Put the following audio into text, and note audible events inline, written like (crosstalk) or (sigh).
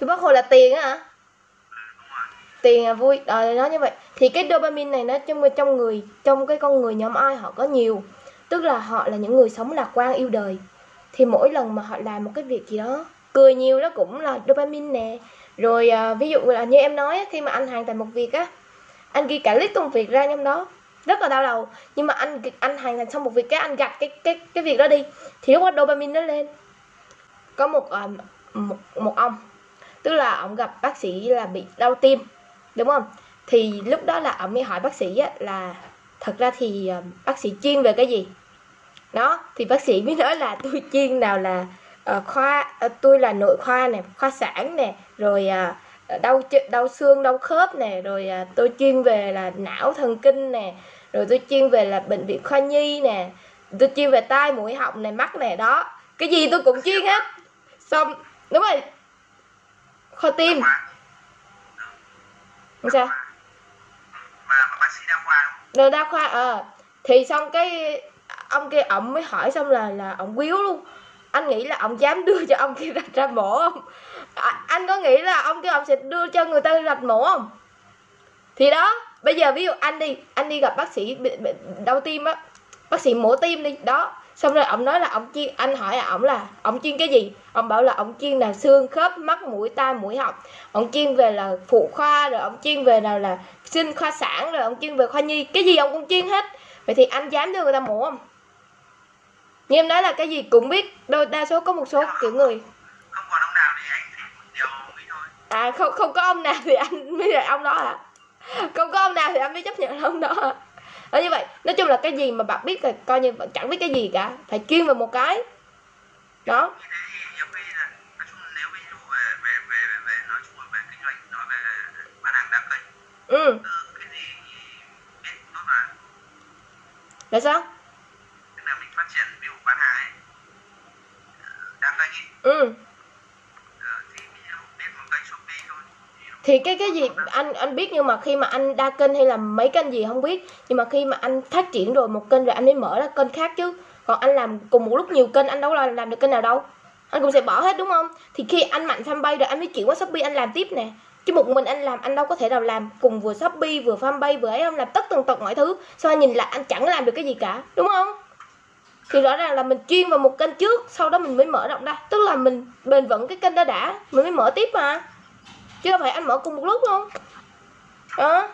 thì bác hồ là tiền á hả? Tiền là vui. À, nó như vậy. Thì cái dopamine này nó trong trong người trong cái con người nhóm ai họ có nhiều. Tức là họ là những người sống lạc quan yêu đời. Thì mỗi lần mà họ làm một cái việc gì đó cười nhiều nó cũng là dopamine nè. Rồi à, ví dụ là như em nói khi mà anh hoàn thành một việc á anh ghi cả list công việc ra trong đó. Rất là đau đầu. Nhưng mà anh anh hoàn thành xong một việc cái anh gạch cái cái cái việc đó đi. Thì lúc đó dopamine nó lên. Có một à, một một ông tức là ông gặp bác sĩ là bị đau tim đúng không? Thì lúc đó là ông mới hỏi bác sĩ á, là thật ra thì ờ, bác sĩ chuyên về cái gì? Đó thì bác sĩ mới nói là tôi chuyên nào là uh, khoa uh, tôi là nội khoa nè khoa sản nè rồi uh, đau đau xương đau khớp nè rồi uh, tôi chuyên về là não thần kinh nè rồi tôi chuyên về là bệnh viện khoa nhi nè tôi chuyên về tai mũi họng này mắt này đó. Cái gì tôi cũng chuyên hết. Xong đúng rồi khó tim không sao. Mà đa khoa ờ à. thì xong cái ông kia ổng mới hỏi xong là là ổng quýu luôn. Anh nghĩ là ông dám đưa cho ông kia (laughs) rạch ra mổ không? À, anh có nghĩ là ông kia ông sẽ đưa cho người ta rạch mổ không? Thì đó bây giờ ví dụ anh đi anh đi gặp bác sĩ bị, bị đau tim á bác sĩ mổ tim đi đó xong rồi ông nói là ông chuyên anh hỏi là ổng là ông chuyên cái gì? Ông bảo là ông chuyên là xương khớp mắt mũi tai mũi họng. Ông chuyên về là phụ khoa rồi ông chuyên về nào là sinh khoa sản rồi ông chuyên về khoa nhi. Cái gì ông cũng chuyên hết. Vậy thì anh dám đưa người ta mổ không? Như em nói là cái gì cũng biết đôi đa số có một số kiểu người. Không còn ông nào thì anh thì nghĩ thôi. À không không có ông nào thì anh mới là ông đó hả? Không có ông nào thì anh mới chấp nhận ông đó hả đó như vậy, nói chung là cái gì mà bạn biết là coi như bạn chẳng biết cái gì cả, phải chuyên vào một cái. Đó. Ừ. Từ là sao? Tức là mình phát triển ví dụ bán hàng ấy kênh ấy ừ thì biết một kênh shopee thôi thì cái cái gì anh anh biết nhưng mà khi mà anh đa kênh hay là mấy kênh gì không biết, nhưng mà khi mà anh phát triển rồi một kênh rồi anh mới mở ra kênh khác chứ. Còn anh làm cùng một lúc nhiều kênh, anh đâu là làm được kênh nào đâu. Anh cũng sẽ bỏ hết, đúng không? Thì khi anh mạnh fanpage rồi, anh mới chuyển qua shopee, anh làm tiếp nè. Chứ một mình anh làm, anh đâu có thể nào làm cùng vừa shopee, vừa fanpage, vừa ấy không, làm tất tần tật mọi thứ. Sao anh nhìn lại, anh chẳng làm được cái gì cả, đúng không? Thì rõ ràng là mình chuyên vào một kênh trước, sau đó mình mới mở rộng ra. Tức là mình bền vững cái kênh đó đã, mình mới mở tiếp mà chứ đâu phải anh mở cùng một lúc không đó ờ.